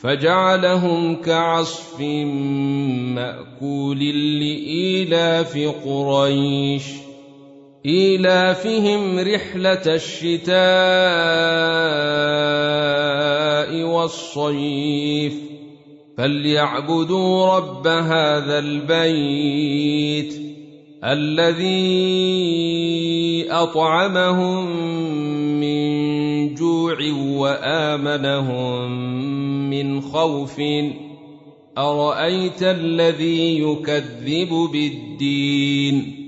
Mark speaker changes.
Speaker 1: فجعلهم كعصف مأكول لإيلاف قريش. إيلافهم رحلة الشتاء والصيف. فليعبدوا رب هذا البيت الذي أطعمهم من جوع وآمنهم من خوف. أرأيت الذي يكذب بالدين؟